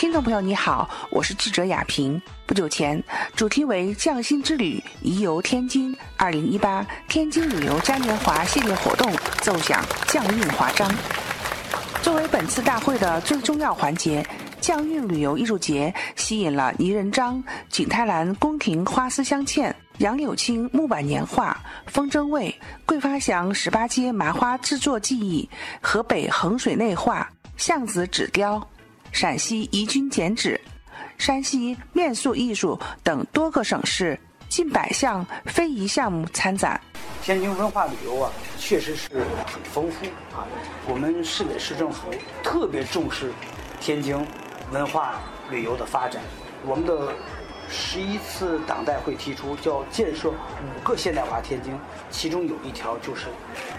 听众朋友，你好，我是记者雅萍。不久前，主题为“匠心之旅，宜游天津”二零一八天津旅游嘉年华系列活动奏响匠运华章。作为本次大会的最重要环节，匠运旅游艺术节吸引了倪仁章、景泰蓝宫廷花丝镶嵌、杨柳青木板年画、风筝卫、桂发祥十八街麻花制作技艺、河北衡水内画、巷子纸雕。陕西宜君剪纸、山西面塑艺术等多个省市近百项非遗项目参展。天津文化旅游啊，确实是很丰富啊。我们市委市政府特别重视天津文化旅游的发展。我们的十一次党代会提出叫建设五个现代化天津，其中有一条就是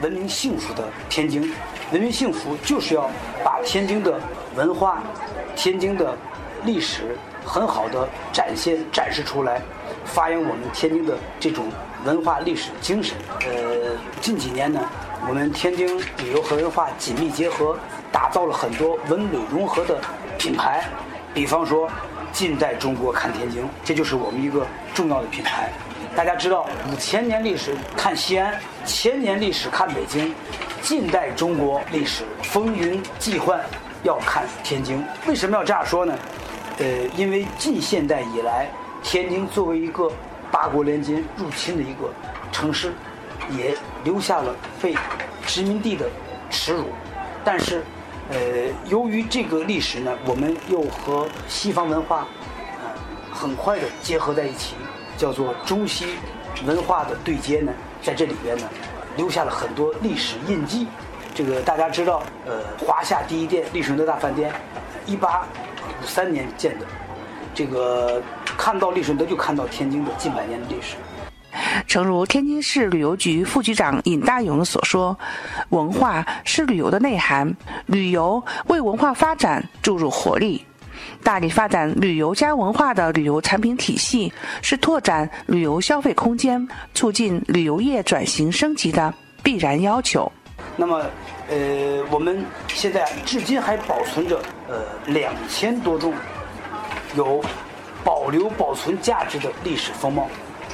文明幸福的天津。文明幸福就是要把天津的文化、天津的历史很好的展现展示出来，发扬我们天津的这种文化历史精神。呃，近几年呢，我们天津旅游和文化紧密结合，打造了很多文旅融合的品牌，比方说。近代中国看天津，这就是我们一个重要的品牌。大家知道，五千年历史看西安，千年历史看北京，近代中国历史风云际幻要看天津。为什么要这样说呢？呃，因为近现代以来，天津作为一个八国联军入侵的一个城市，也留下了被殖民地的耻辱。但是。呃，由于这个历史呢，我们又和西方文化，呃，很快的结合在一起，叫做中西文化的对接呢，在这里边呢，留下了很多历史印记。这个大家知道，呃，华夏第一店利顺德大饭店，一八五三年建的，这个看到利顺德就看到天津的近百年的历史。诚如天津市旅游局副局长尹大勇所说：“文化是旅游的内涵，旅游为文化发展注入活力。大力发展旅游加文化的旅游产品体系，是拓展旅游消费空间、促进旅游业转型升级的必然要求。”那么，呃，我们现在至今还保存着呃两千多栋有保留保存价值的历史风貌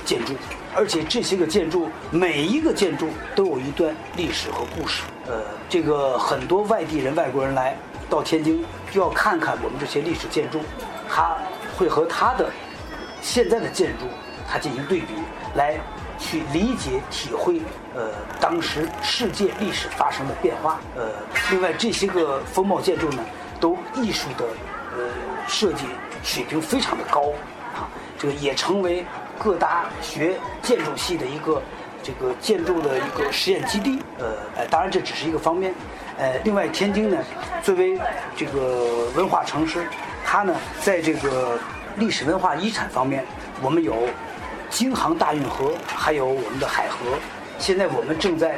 建筑。而且这些个建筑，每一个建筑都有一段历史和故事。呃，这个很多外地人、外国人来到天津，就要看看我们这些历史建筑，他会和他的现在的建筑，他进行对比，来去理解、体会，呃，当时世界历史发生的变化。呃，另外这些个风貌建筑呢，都艺术的呃设计水平非常的高，啊，这个也成为。各大学建筑系的一个这个建筑的一个实验基地，呃，当然这只是一个方面，呃，另外天津呢，作为这个文化城市，它呢在这个历史文化遗产方面，我们有京杭大运河，还有我们的海河，现在我们正在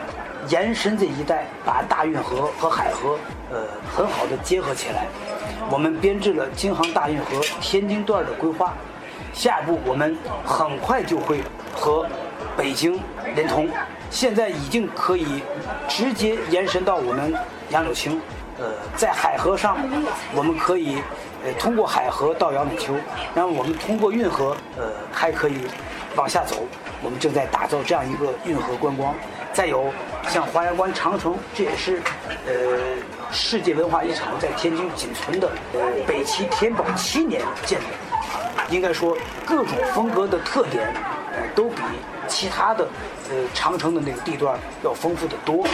延伸这一带，把大运河和海河，呃，很好的结合起来，我们编制了京杭大运河天津段的规划。下一步，我们很快就会和北京连通，现在已经可以直接延伸到我们杨柳青。呃，在海河上，我们可以呃通过海河到杨柳秋，然后我们通过运河，呃还可以往下走。我们正在打造这样一个运河观光。再有像华阳关长城，这也是呃世界文化遗产在天津仅存的，呃北齐天宝七年建的。应该说，各种风格的特点，呃，都比其他的，呃，长城的那个地段要丰富的多。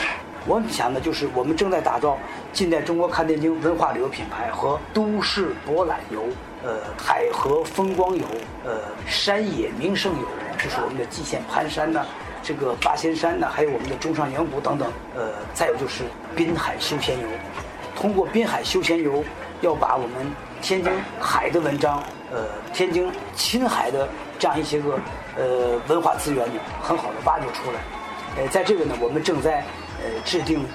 我想呢，就是我们正在打造近代中国看天津文化旅游品牌和都市博览游，呃，海河风光游，呃，山野名胜游，就是我们的蓟县盘山呐，这个八仙山呐，还有我们的中上阳谷等等，呃，再有就是滨海休闲游。通过滨海休闲游，要把我们天津海的文章。呃，天津亲海的这样一些个呃文化资源呢，很好的挖掘出来。呃，在这个呢，我们正在呃制定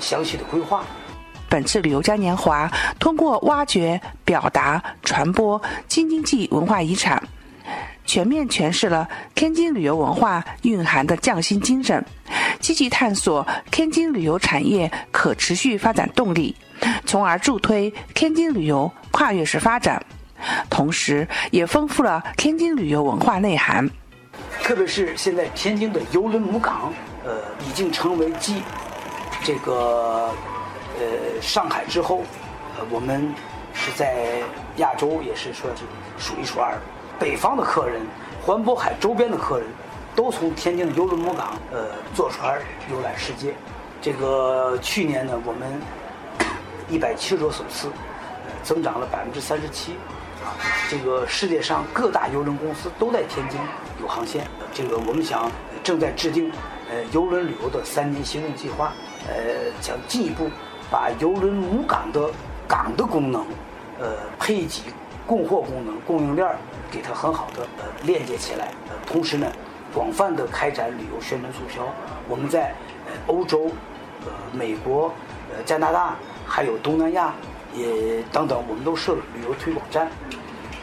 详细的规划。本次旅游嘉年华通过挖掘、表达、传播京津冀文化遗产，全面诠释了天津旅游文化蕴含的匠心精神，积极探索天津旅游产业可持续发展动力。从而助推天津旅游跨越式发展，同时也丰富了天津旅游文化内涵。特别是现在天津的邮轮母港，呃，已经成为继这个呃上海之后，呃，我们是在亚洲也是说是数一数二的。北方的客人，环渤海周边的客人，都从天津的邮轮母港呃坐船游览世界。这个去年呢，我们 一百七十多艘次，呃增长了百分之三十七。啊，这个世界上各大邮轮公司都在天津有航线。这个我们想正在制定呃邮轮旅游的三年行动计划，呃，想进一步把邮轮母港的港的功能，呃，配给、供货功能、供应链给它很好的呃链接起来。呃，同时呢，广泛的开展旅游宣传促销。我们在呃欧洲、呃美国、呃加拿大，还有东南亚。也等等，我们都设了旅游推广站。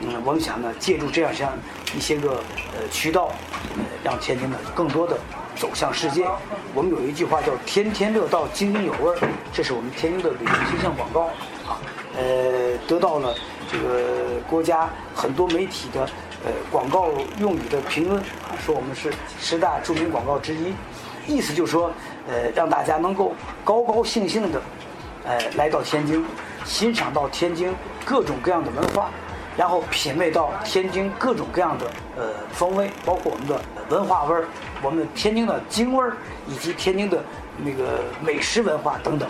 嗯，我们想呢，借助这样像一些个呃渠道，呃，让天津呢更多的走向世界。我们有一句话叫“天天乐道，津津有味儿”，这是我们天津的旅游形象广告啊。呃，得到了这个国家很多媒体的呃广告用语的评论啊，说我们是十大著名广告之一。意思就是说，呃，让大家能够高高兴兴的，呃，来到天津。欣赏到天津各种各样的文化，然后品味到天津各种各样的呃风味，包括我们的文化味儿、我们天津的京味儿，以及天津的那个美食文化等等。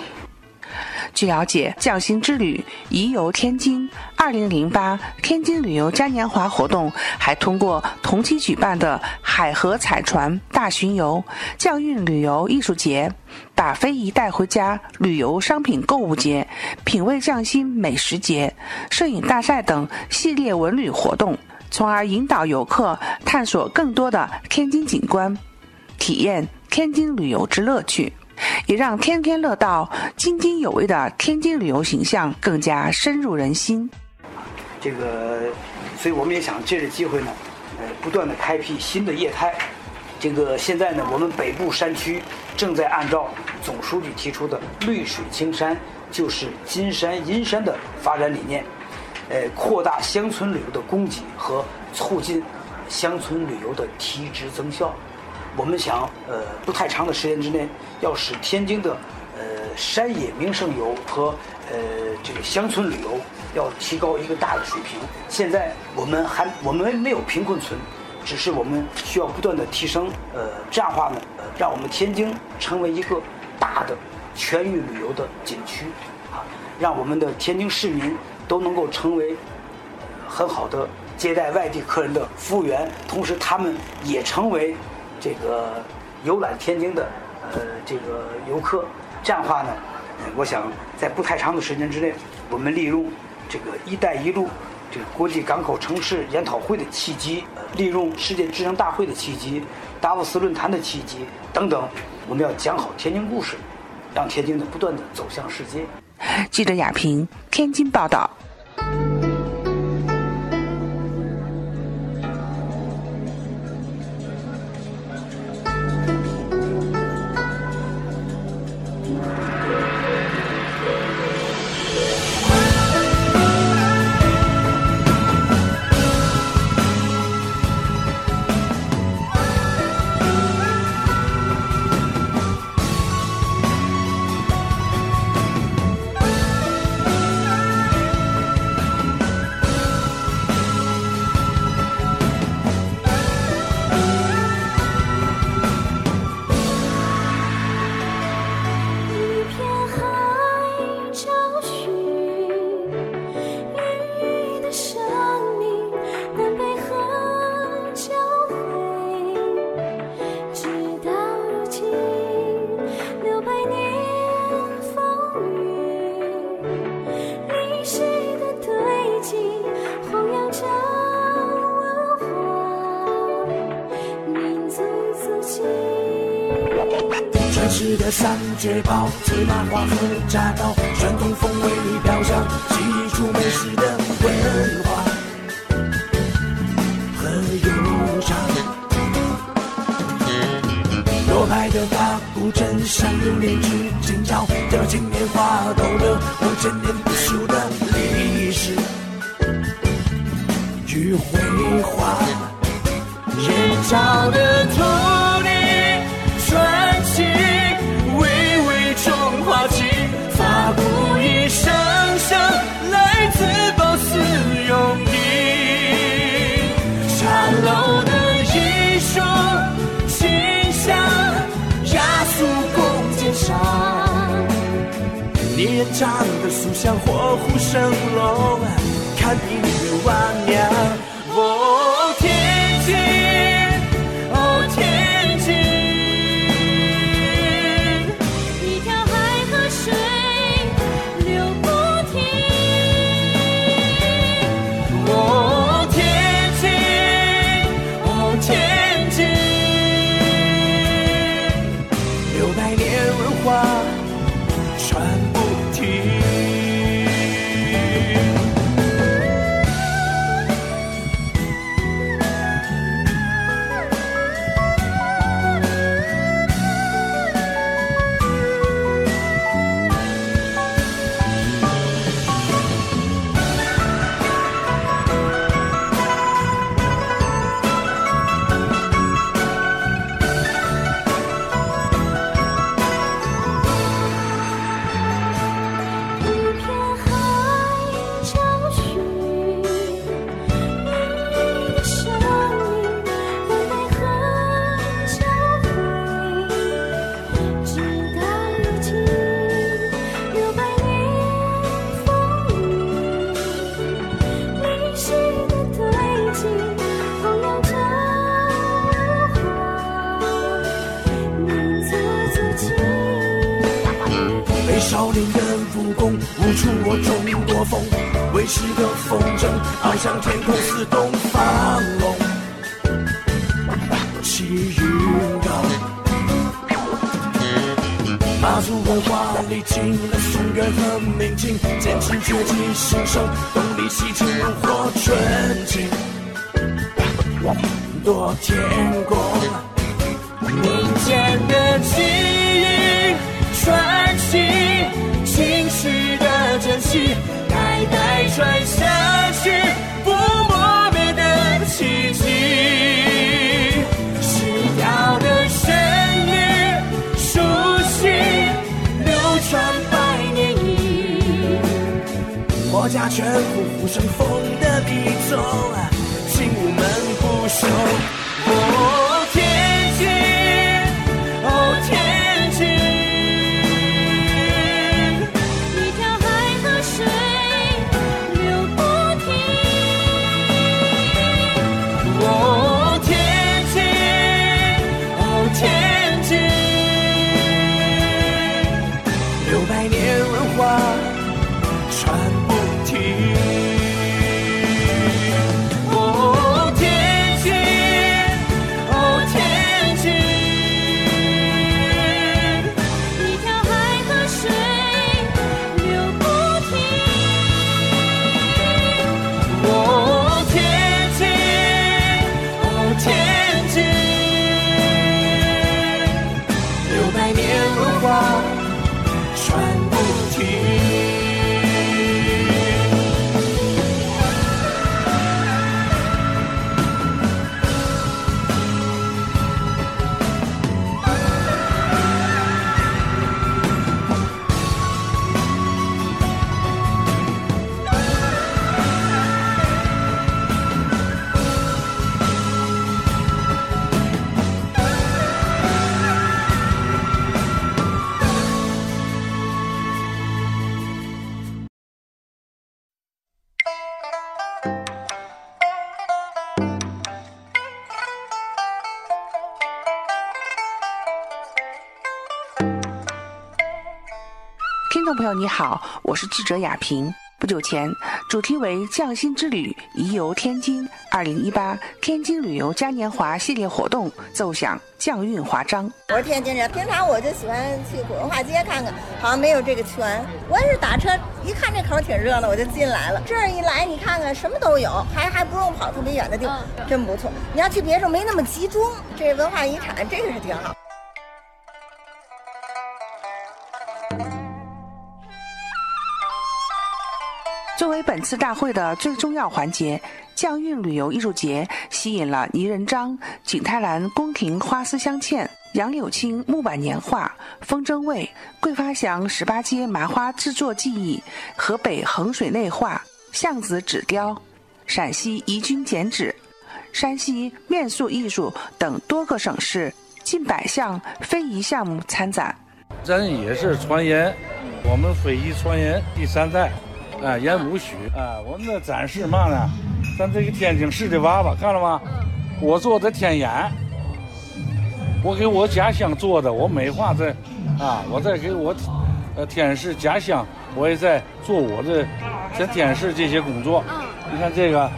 据了解，匠心之旅宜游天津二零零八天津旅游嘉年华活动，还通过同期举办的海河彩船大巡游、匠运旅游艺术节、把非遗带回家旅游商品购物节、品味匠心美食节、摄影大赛等系列文旅活动，从而引导游客探索更多的天津景观，体验天津旅游之乐趣。也让天天乐道、津津有味的天津旅游形象更加深入人心。这个，所以我们也想借着机会呢，呃，不断的开辟新的业态。这个现在呢，我们北部山区正在按照总书记提出的“绿水青山就是金山银山”的发展理念，呃，扩大乡村旅游的供给和促进乡村旅游的提质增效。我们想，呃，不太长的时间之内，要使天津的，呃，山野名胜游和呃这个乡村旅游要提高一个大的水平。现在我们还我们没有贫困村，只是我们需要不断的提升。呃，这样的话呢，呃，让我们天津成为一个大的全域旅游的景区，啊，让我们的天津市民都能够成为很好的接待外地客人的服务员，同时他们也成为。这个游览天津的呃这个游客，这样的话呢，我想在不太长的时间之内，我们利用这个“一带一路”这个国际港口城市研讨会的契机，利用世界智能大会的契机，达沃斯论坛的契机等等，我们要讲好天津故事，让天津呢不断的走向世界。记者亚平，天津报道。绝宝，芝麻花和炸糕，传统风味飘香，记忆住美食的文化和悠长。多拍的大鼓镇，像流年之今朝，这个青年花都乐，五千年不朽的历史与辉煌。人造的土你人唱的书香火虎生龙，看明月万娘。清，坚持崛起兴盛，动力西进如火纯净，夺天宫。民间的奇遇传奇，青史的珍惜，代代传下去，全呼呼生风的笔奏，精武门不朽。你好，我是记者雅萍。不久前，主题为“匠心之旅，宜游天津”二零一八天津旅游嘉年华系列活动奏响匠韵华章。我是天津人，平常我就喜欢去古文化街看看，好像没有这个圈。我也是打车，一看这口挺热闹，我就进来了。这儿一来，你看看什么都有，还还不用跑特别远的地方，真不错。你要去别处没那么集中，这文化遗产这个是挺好。作为本次大会的最重要环节，匠运旅游艺术节吸引了泥人张、景泰蓝宫廷花丝镶嵌、杨柳青木板年画、风筝卫、桂发祥十八街麻花制作技艺、河北衡水内画、巷子纸雕、陕西宜君剪纸、山西面塑艺术等多个省市近百项非遗项目参展。咱也是传言，我们非遗传言第三代，啊，演舞曲啊，我们的展示嘛呢？咱这个天津市的娃娃看了吗？我做的天眼，我给我家乡做的，我美化在，啊，我在给我，呃，天市家乡，我也在做我的在天市这些工作。你看这个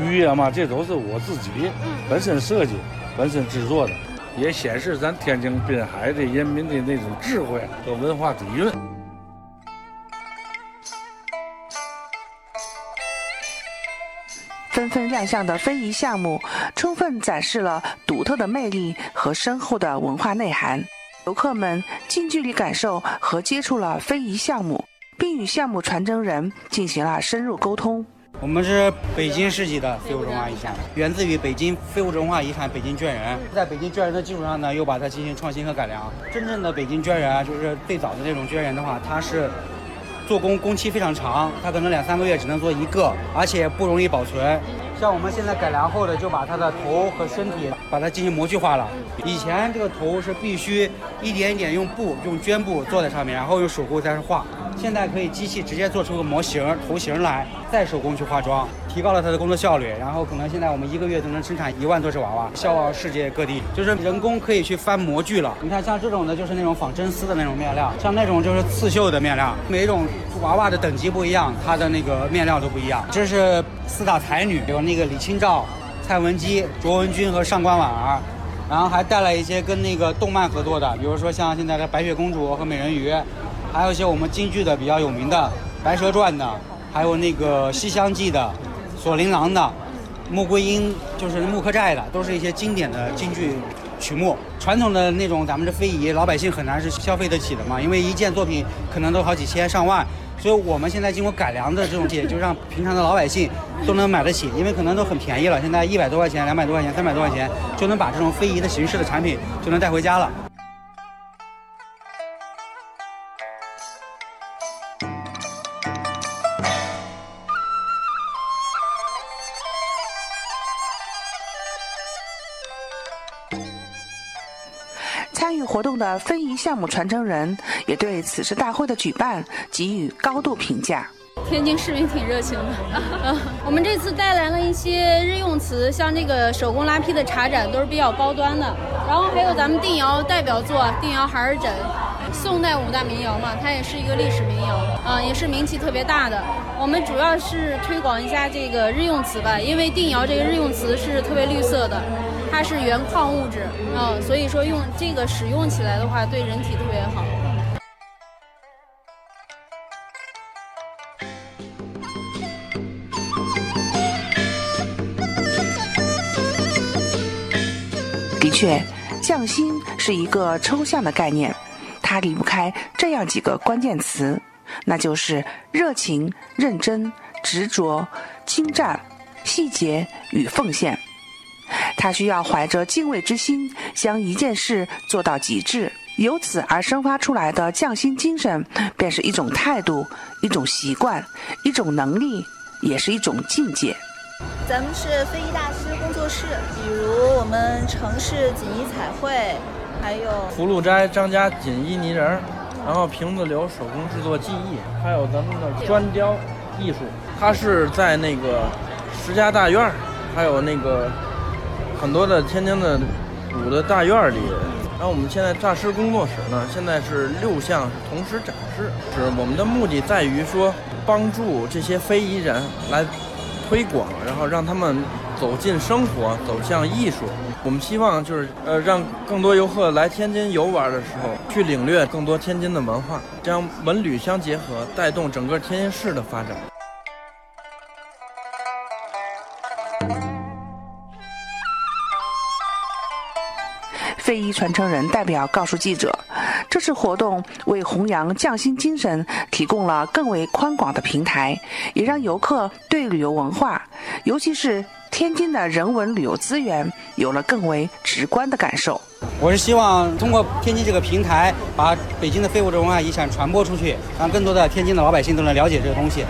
鱼啊嘛，这都是我自己本身设计、本身制作的。也显示咱天津滨海的人民的那种智慧和文化底蕴。纷亮相的非遗项目，充分展示了独特的魅力和深厚的文化内涵。游客们近距离感受和接触了非遗项目，并与项目传承人进行了深入沟通。我们是北京市级的非物质文化遗产，源自于北京非物质文化遗产北京卷人，在北京卷人的基础上呢，又把它进行创新和改良。真正的北京卷人啊，就是最早的那种卷人的话，它是做工工期非常长，它可能两三个月只能做一个，而且不容易保存。像我们现在改良后的，就把它的头和身体把它进行模具化了。以前这个头是必须一点一点用布用绢布做在上面，然后用手工再是画。现在可以机器直接做出个模型头型来，再手工去化妆，提高了它的工作效率。然后可能现在我们一个月都能生产一万多只娃娃，销往世界各地。就是人工可以去翻模具了。你看像这种的，就是那种仿真丝的那种面料，像那种就是刺绣的面料。每种娃娃的等级不一样，它的那个面料都不一样。这是四大才女，有那个李清照、蔡文姬、卓文君和上官婉儿。然后还带来一些跟那个动漫合作的，比如说像现在的白雪公主和美人鱼。还有一些我们京剧的比较有名的《白蛇传》的，还有那个《西厢记》的，《锁麟囊》的，《穆桂英》就是穆柯寨的，都是一些经典的京剧曲目。传统的那种咱们的非遗，老百姓很难是消费得起的嘛，因为一件作品可能都好几千上万。所以我们现在经过改良的这种也就让平常的老百姓都能买得起，因为可能都很便宜了。现在一百多块钱、两百多块钱、三百多块钱就能把这种非遗的形式的产品就能带回家了。活动的非遗项目传承人也对此次大会的举办给予高度评价。天津市民挺热情的，我们这次带来了一些日用瓷，像这个手工拉坯的茶盏都是比较高端的，然后还有咱们定窑代表作定窑孩儿枕，宋代五大名窑嘛，它也是一个历史名窑，啊，也是名气特别大的。我们主要是推广一下这个日用瓷吧，因为定窑这个日用瓷是特别绿色的，它是原矿物质，啊，所以说用这个使用起来的话，对人体特别好。的确，匠心是一个抽象的概念，它离不开这样几个关键词，那就是热情、认真、执着、精湛、细节与奉献。它需要怀着敬畏之心，将一件事做到极致。由此而生发出来的匠心精神，便是一种态度、一种习惯、一种能力，也是一种境界。咱们是非遗大师工作室，比如我们城市锦衣彩绘，还有福禄斋张家锦衣泥人，然后瓶子流手工制作技艺，还有咱们的砖雕艺术，它是在那个石家大院，还有那个很多的天津的古的大院里。然后我们现在大师工作室呢，现在是六项同时展示，是我们的目的在于说帮助这些非遗人来。推广，然后让他们走进生活，走向艺术。我们希望就是呃，让更多游客来天津游玩的时候，去领略更多天津的文化，将文旅相结合，带动整个天津市的发展。非遗传承人代表告诉记者，这次活动为弘扬匠心精神提供了更为宽广的平台，也让游客对旅游文化，尤其是天津的人文旅游资源有了更为直观的感受。我是希望通过天津这个平台，把北京的非物质文化遗产传播出去，让更多的天津的老百姓都能了解这个东西。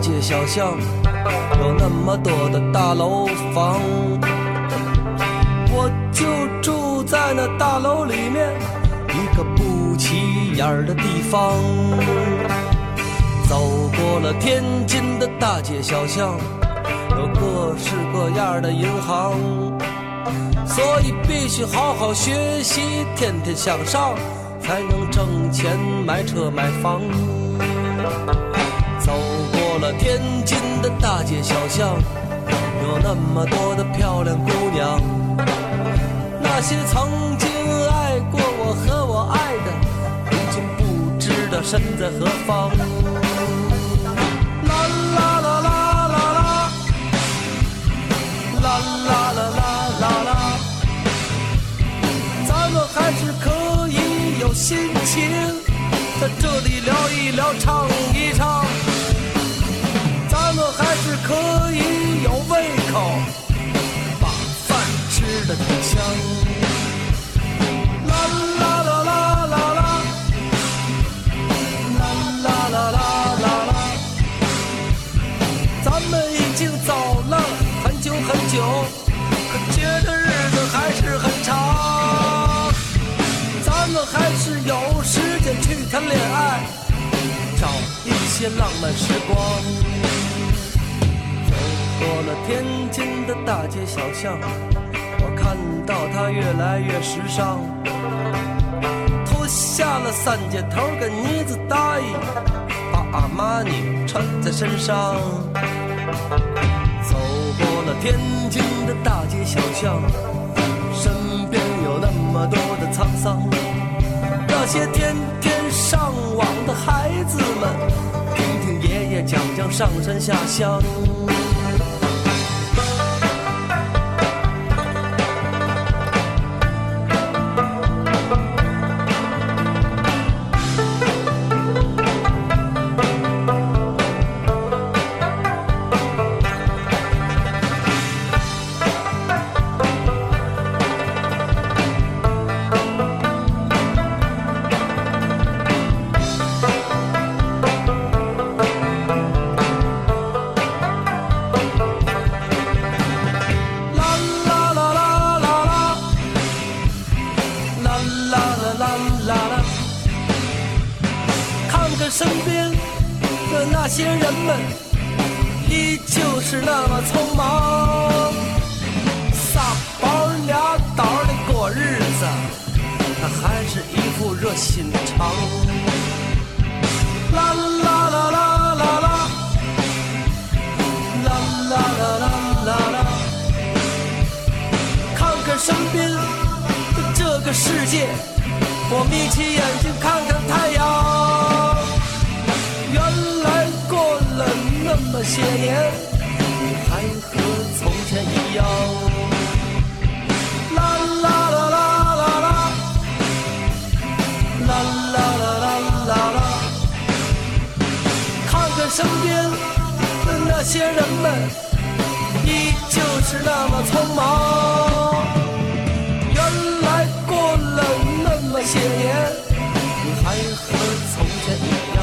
街小巷，有那么多的大楼房，我就住在那大楼里面一个不起眼的地方。走过了天津的大街小巷，有各式各样的银行，所以必须好好学习，天天向上，才能挣钱买车买房。天津的大街小巷，有那么多的漂亮姑娘，那些曾经爱过我和我爱的，如今不知道身在何方。啦啦啦啦啦啦，啦啦啦啦啦啦，咱们还是可以有心情，在这里聊一聊，唱一唱。的挺香。啦啦啦啦啦啦，啦啦啦啦啦啦，咱们已经走了很久很久，可觉得日子还是很长。咱们还是有时间去谈恋爱，找一些浪漫时光。走过了天津的大街小巷，看到它越来越时尚。脱下了三件头跟呢子大衣，把阿玛尼穿在身上。走过了天津的大街小巷，身边有那么多的沧桑。那些天天上网的孩子们，听听爷爷讲讲上山下乡。们，依旧是那么匆忙，仨包俩倒的过日子，他还是一副热心肠。啦啦啦啦啦啦，啦啦啦啦啦啦。看看身边的这个世界，我眯起眼睛看看太阳。那些年，你还和从前一样。啦啦啦啦啦啦，啦啦啦啦啦啦。看看身边的那些人们。依旧是那么匆忙。原来过了那么些年，你还和从前一样